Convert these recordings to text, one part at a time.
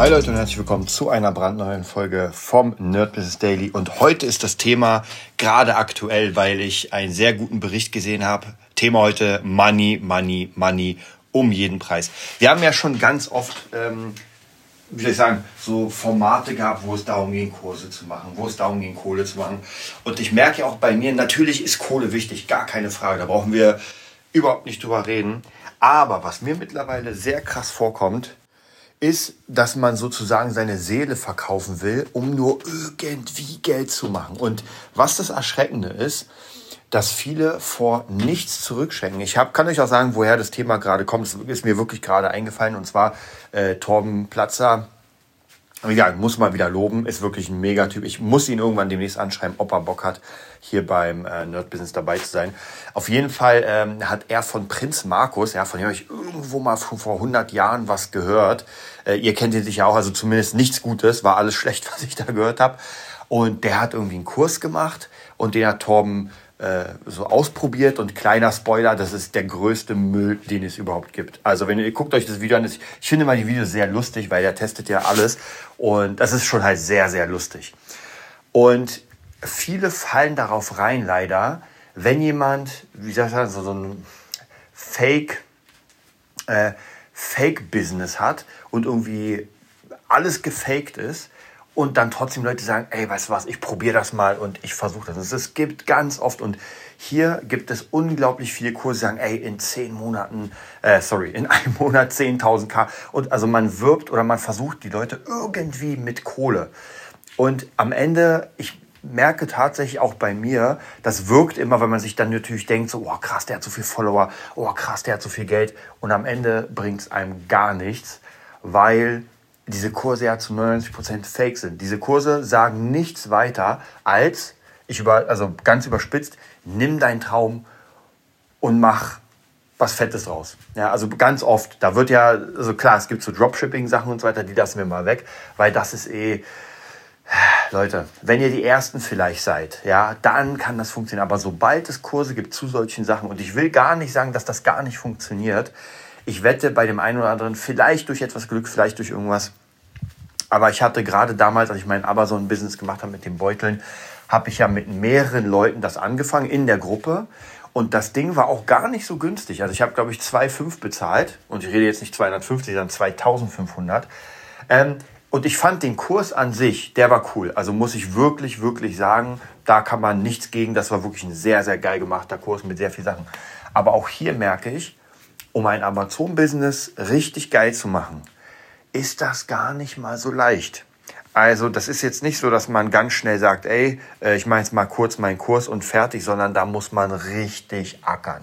Hi Leute und herzlich willkommen zu einer brandneuen Folge vom Nerd Business Daily. Und heute ist das Thema gerade aktuell, weil ich einen sehr guten Bericht gesehen habe. Thema heute Money, Money, Money um jeden Preis. Wir haben ja schon ganz oft, ähm, wie soll ich sagen, so Formate gehabt, wo es darum ging, Kurse zu machen, wo es darum ging, Kohle zu machen. Und ich merke ja auch bei mir, natürlich ist Kohle wichtig, gar keine Frage. Da brauchen wir überhaupt nicht drüber reden. Aber was mir mittlerweile sehr krass vorkommt, ist, dass man sozusagen seine Seele verkaufen will, um nur irgendwie Geld zu machen. Und was das Erschreckende ist, dass viele vor nichts zurückschenken. Ich hab, kann euch auch sagen, woher das Thema gerade kommt. Es ist mir wirklich gerade eingefallen. Und zwar äh, Torben Platzer, ja, muss mal wieder loben, ist wirklich ein Megatyp. Ich muss ihn irgendwann demnächst anschreiben, ob er Bock hat, hier beim äh, Nerd Business dabei zu sein. Auf jeden Fall ähm, hat er von Prinz Markus, ja, von dem habe ich irgendwo mal vor 100 Jahren was gehört. Äh, ihr kennt ihn sicher auch, also zumindest nichts Gutes, war alles schlecht, was ich da gehört habe. Und der hat irgendwie einen Kurs gemacht und den hat Torben so ausprobiert und kleiner Spoiler, das ist der größte Müll, den es überhaupt gibt. Also wenn ihr guckt euch das Video an, ich finde mal die Videos sehr lustig, weil der testet ja alles und das ist schon halt sehr, sehr lustig. Und viele fallen darauf rein, leider, wenn jemand, wie ich sagen, so, so ein Fake, äh, Fake-Business hat und irgendwie alles gefaked ist, und dann trotzdem Leute sagen, ey, weißt du was, ich probiere das mal und ich versuche das. Es gibt ganz oft und hier gibt es unglaublich viele Kurse, die sagen, ey, in zehn Monaten, äh, sorry, in einem Monat 10.000 K. Und also man wirbt oder man versucht die Leute irgendwie mit Kohle. Und am Ende, ich merke tatsächlich auch bei mir, das wirkt immer, wenn man sich dann natürlich denkt, so, oh krass, der hat so viel Follower, oh krass, der hat so viel Geld. Und am Ende bringt es einem gar nichts, weil diese Kurse ja zu 99% fake sind. Diese Kurse sagen nichts weiter als, ich über, also ganz überspitzt, nimm deinen Traum und mach was Fettes draus. Ja, also ganz oft, da wird ja, also klar, es gibt so Dropshipping-Sachen und so weiter, die lassen wir mal weg, weil das ist eh, Leute, wenn ihr die Ersten vielleicht seid, ja, dann kann das funktionieren. Aber sobald es Kurse gibt zu solchen Sachen, und ich will gar nicht sagen, dass das gar nicht funktioniert, ich wette bei dem einen oder anderen, vielleicht durch etwas Glück, vielleicht durch irgendwas, aber ich hatte gerade damals, als ich mein Amazon-Business gemacht habe mit den Beuteln, habe ich ja mit mehreren Leuten das angefangen in der Gruppe. Und das Ding war auch gar nicht so günstig. Also ich habe, glaube ich, 2,5 bezahlt. Und ich rede jetzt nicht 250, sondern 2500. Ähm, und ich fand den Kurs an sich, der war cool. Also muss ich wirklich, wirklich sagen, da kann man nichts gegen. Das war wirklich ein sehr, sehr geil gemachter Kurs mit sehr vielen Sachen. Aber auch hier merke ich, um ein Amazon-Business richtig geil zu machen, ist das gar nicht mal so leicht. Also das ist jetzt nicht so, dass man ganz schnell sagt, ey, äh, ich mache jetzt mal kurz meinen Kurs und fertig, sondern da muss man richtig ackern.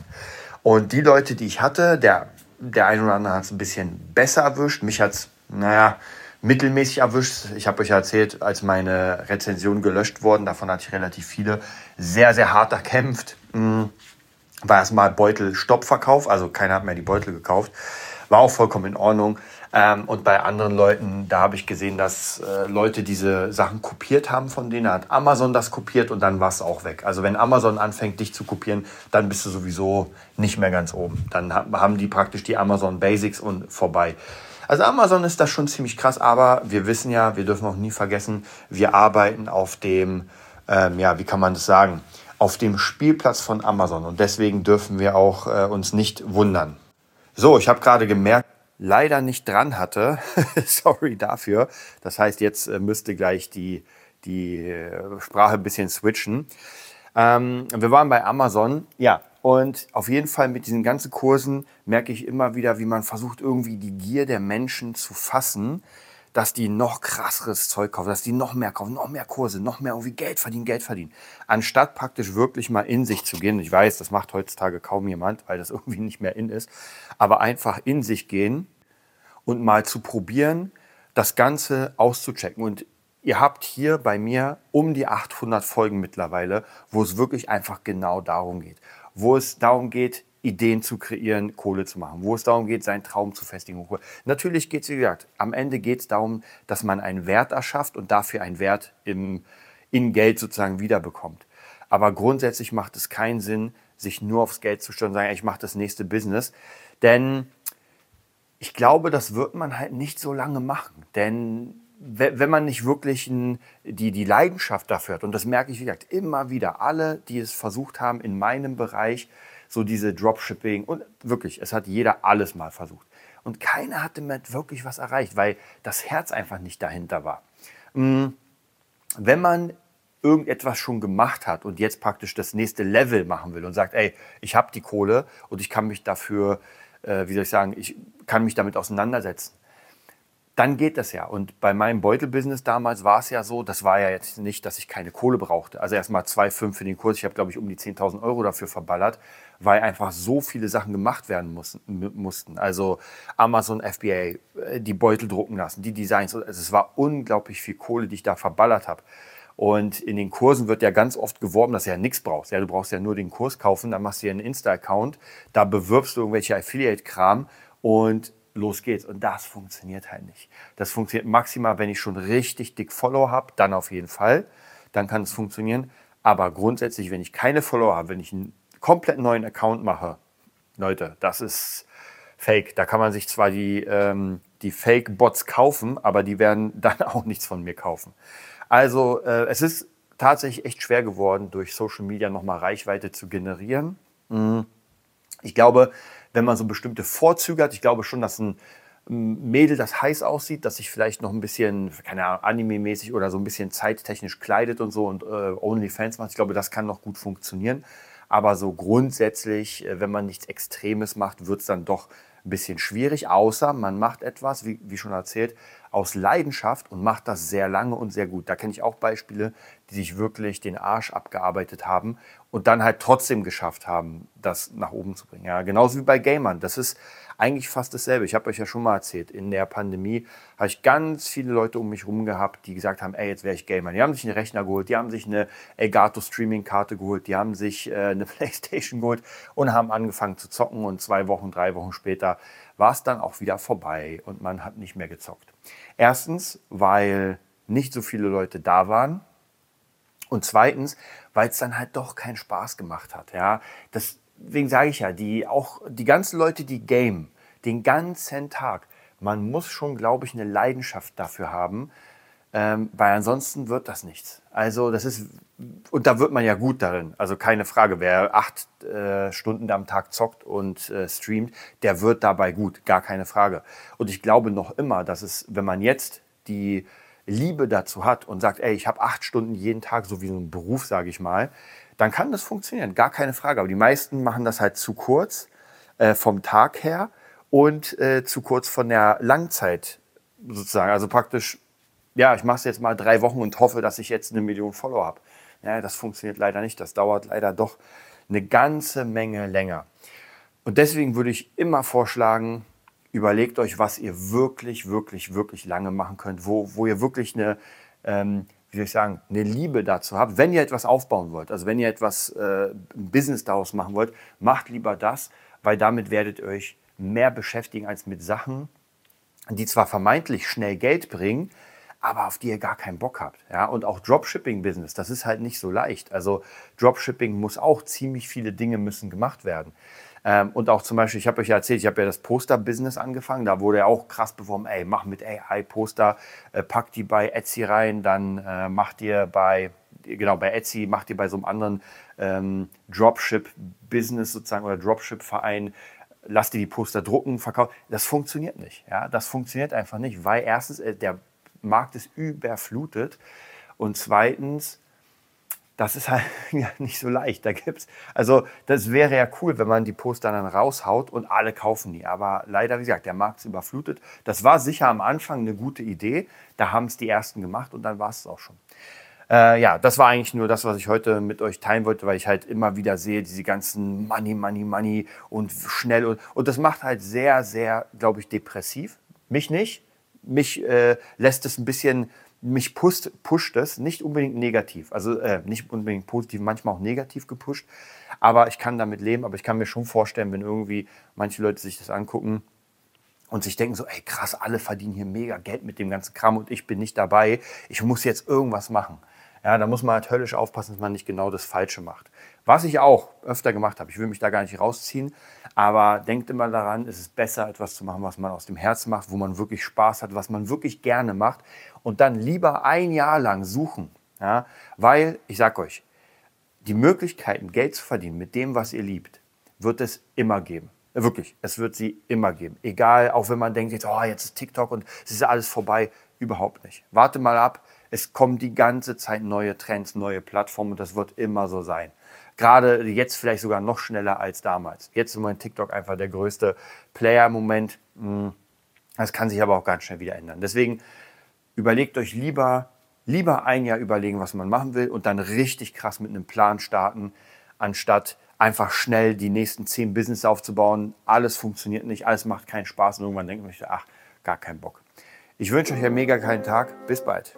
Und die Leute, die ich hatte, der, der eine oder andere hat es ein bisschen besser erwischt. Mich hat es, naja, mittelmäßig erwischt. Ich habe euch erzählt, als meine Rezensionen gelöscht wurden, davon hatte ich relativ viele, sehr, sehr hart erkämpft. Hm, war erstmal Beutel-Stoppverkauf, also keiner hat mehr die Beutel gekauft. War auch vollkommen in Ordnung. Ähm, und bei anderen Leuten, da habe ich gesehen, dass äh, Leute diese Sachen kopiert haben von denen. hat Amazon das kopiert und dann war es auch weg. Also wenn Amazon anfängt, dich zu kopieren, dann bist du sowieso nicht mehr ganz oben. Dann haben die praktisch die Amazon Basics und vorbei. Also Amazon ist das schon ziemlich krass, aber wir wissen ja, wir dürfen auch nie vergessen, wir arbeiten auf dem, ähm, ja, wie kann man das sagen, auf dem Spielplatz von Amazon und deswegen dürfen wir auch äh, uns nicht wundern. So, ich habe gerade gemerkt, leider nicht dran hatte. Sorry dafür. Das heißt, jetzt äh, müsste gleich die, die äh, Sprache ein bisschen switchen. Ähm, wir waren bei Amazon, ja, und auf jeden Fall mit diesen ganzen Kursen merke ich immer wieder, wie man versucht, irgendwie die Gier der Menschen zu fassen dass die noch krasseres Zeug kaufen, dass die noch mehr kaufen, noch mehr Kurse, noch mehr irgendwie Geld verdienen, Geld verdienen. Anstatt praktisch wirklich mal in sich zu gehen. Ich weiß, das macht heutzutage kaum jemand, weil das irgendwie nicht mehr in ist. Aber einfach in sich gehen und mal zu probieren, das Ganze auszuchecken. Und ihr habt hier bei mir um die 800 Folgen mittlerweile, wo es wirklich einfach genau darum geht. Wo es darum geht, Ideen zu kreieren, Kohle zu machen, wo es darum geht, seinen Traum zu festigen. Natürlich geht es, wie gesagt, am Ende geht es darum, dass man einen Wert erschafft und dafür einen Wert im, in Geld sozusagen wiederbekommt. Aber grundsätzlich macht es keinen Sinn, sich nur aufs Geld zu stellen und sagen, ich mache das nächste Business. Denn ich glaube, das wird man halt nicht so lange machen. Denn wenn man nicht wirklich ein, die, die Leidenschaft dafür hat, und das merke ich, wie gesagt, immer wieder, alle, die es versucht haben in meinem Bereich, so diese Dropshipping, und wirklich, es hat jeder alles mal versucht. Und keiner hatte damit wirklich was erreicht, weil das Herz einfach nicht dahinter war. Mm, wenn man irgendetwas schon gemacht hat und jetzt praktisch das nächste Level machen will und sagt, ey, ich habe die Kohle und ich kann mich dafür, äh, wie soll ich sagen, ich kann mich damit auseinandersetzen, dann geht das ja. Und bei meinem Beutelbusiness damals war es ja so, das war ja jetzt nicht, dass ich keine Kohle brauchte. Also erstmal 2,5 für den Kurs. Ich habe, glaube ich, um die 10.000 Euro dafür verballert, weil einfach so viele Sachen gemacht werden mussten. Also Amazon FBA, äh, die Beutel drucken lassen, die Designs. Also es war unglaublich viel Kohle, die ich da verballert habe. Und in den Kursen wird ja ganz oft geworben, dass du ja nichts brauchst. Ja, du brauchst ja nur den Kurs kaufen, dann machst du dir einen Insta-Account, da bewirbst du irgendwelche Affiliate-Kram und los geht's. Und das funktioniert halt nicht. Das funktioniert maximal, wenn ich schon richtig dick Follower habe, dann auf jeden Fall. Dann kann es funktionieren. Aber grundsätzlich, wenn ich keine Follower habe, wenn ich einen komplett neuen Account mache, Leute, das ist fake. Da kann man sich zwar die, ähm, die Fake-Bots kaufen, aber die werden dann auch nichts von mir kaufen. Also äh, es ist tatsächlich echt schwer geworden, durch Social Media nochmal Reichweite zu generieren. Mhm. Ich glaube, wenn man so bestimmte Vorzüge hat, ich glaube schon, dass ein Mädel, das heiß aussieht, dass sich vielleicht noch ein bisschen, keine Ahnung, anime-mäßig oder so ein bisschen zeittechnisch kleidet und so und äh, OnlyFans macht, ich glaube, das kann noch gut funktionieren. Aber so grundsätzlich, äh, wenn man nichts Extremes macht, wird es dann doch ein bisschen schwierig, außer man macht etwas, wie, wie schon erzählt, aus Leidenschaft und macht das sehr lange und sehr gut. Da kenne ich auch Beispiele, die sich wirklich den Arsch abgearbeitet haben und dann halt trotzdem geschafft haben, das nach oben zu bringen. Ja, genauso wie bei Gamern. Das ist eigentlich fast dasselbe. Ich habe euch ja schon mal erzählt, in der Pandemie habe ich ganz viele Leute um mich herum gehabt, die gesagt haben, ey, jetzt wäre ich Gamer. Die haben sich einen Rechner geholt, die haben sich eine Elgato Streaming-Karte geholt, die haben sich äh, eine Playstation geholt und haben angefangen zu zocken und zwei Wochen, drei Wochen später war es dann auch wieder vorbei und man hat nicht mehr gezockt. Erstens, weil nicht so viele Leute da waren. Und zweitens, weil es dann halt doch keinen Spaß gemacht hat. Ja, deswegen sage ich ja, die auch die ganzen Leute, die game, den ganzen Tag, man muss schon, glaube ich, eine Leidenschaft dafür haben, ähm, weil ansonsten wird das nichts. Also das ist und da wird man ja gut darin. Also keine Frage, wer acht äh, Stunden am Tag zockt und äh, streamt, der wird dabei gut, gar keine Frage. Und ich glaube noch immer, dass es, wenn man jetzt die Liebe dazu hat und sagt, ey, ich habe acht Stunden jeden Tag, so wie so ein Beruf, sage ich mal, dann kann das funktionieren, gar keine Frage. Aber die meisten machen das halt zu kurz äh, vom Tag her und äh, zu kurz von der Langzeit sozusagen. Also praktisch, ja, ich mache es jetzt mal drei Wochen und hoffe, dass ich jetzt eine Million Follower habe. Ja, das funktioniert leider nicht. Das dauert leider doch eine ganze Menge länger. Und deswegen würde ich immer vorschlagen, überlegt euch, was ihr wirklich, wirklich, wirklich lange machen könnt, wo, wo ihr wirklich eine, ähm, wie soll ich sagen, eine Liebe dazu habt. Wenn ihr etwas aufbauen wollt, also wenn ihr etwas, äh, Business daraus machen wollt, macht lieber das, weil damit werdet ihr euch mehr beschäftigen als mit Sachen, die zwar vermeintlich schnell Geld bringen, aber auf die ihr gar keinen Bock habt. Ja? Und auch Dropshipping-Business, das ist halt nicht so leicht. Also Dropshipping muss auch ziemlich viele Dinge müssen gemacht werden. Ähm, und auch zum Beispiel, ich habe euch ja erzählt, ich habe ja das Poster-Business angefangen. Da wurde ja auch krass beworben, ey, mach mit AI-Poster, äh, pack die bei Etsy rein, dann äh, macht ihr bei, genau, bei Etsy, macht ihr bei so einem anderen ähm, Dropship-Business sozusagen oder Dropship-Verein, lasst ihr die Poster drucken, verkaufen. Das funktioniert nicht. Ja? Das funktioniert einfach nicht, weil erstens, äh, der Markt ist überflutet. Und zweitens, das ist halt nicht so leicht. Da gibt's, also das wäre ja cool, wenn man die Poster dann raushaut und alle kaufen die. Aber leider, wie gesagt, der Markt ist überflutet. Das war sicher am Anfang eine gute Idee. Da haben es die ersten gemacht und dann war es auch schon. Äh, ja, das war eigentlich nur das, was ich heute mit euch teilen wollte, weil ich halt immer wieder sehe, diese ganzen Money, Money, Money und schnell und, und das macht halt sehr, sehr, glaube ich, depressiv. Mich nicht, mich äh, lässt es ein bisschen mich pusht, pusht es nicht unbedingt negativ, also äh, nicht unbedingt positiv, manchmal auch negativ gepusht, aber ich kann damit leben, aber ich kann mir schon vorstellen, wenn irgendwie manche Leute sich das angucken und sich denken so, ey krass, alle verdienen hier mega Geld mit dem ganzen Kram und ich bin nicht dabei, ich muss jetzt irgendwas machen. Ja, da muss man halt höllisch aufpassen, dass man nicht genau das Falsche macht. Was ich auch öfter gemacht habe, ich will mich da gar nicht rausziehen, aber denkt immer daran, es ist besser, etwas zu machen, was man aus dem Herzen macht, wo man wirklich Spaß hat, was man wirklich gerne macht und dann lieber ein Jahr lang suchen. Ja, weil, ich sag euch, die Möglichkeiten, Geld zu verdienen mit dem, was ihr liebt, wird es immer geben. Wirklich, es wird sie immer geben. Egal, auch wenn man denkt, jetzt, oh, jetzt ist TikTok und es ist alles vorbei. Überhaupt nicht. Warte mal ab, es kommen die ganze Zeit neue Trends, neue Plattformen und das wird immer so sein. Gerade jetzt vielleicht sogar noch schneller als damals. Jetzt ist Moment TikTok einfach der größte Player im Moment. Hm, das kann sich aber auch ganz schnell wieder ändern. Deswegen überlegt euch lieber, lieber ein Jahr überlegen, was man machen will und dann richtig krass mit einem Plan starten, anstatt einfach schnell die nächsten zehn Business aufzubauen. Alles funktioniert nicht, alles macht keinen Spaß und irgendwann denkt man sich, ach, gar keinen Bock. Ich wünsche euch einen mega geilen Tag. Bis bald.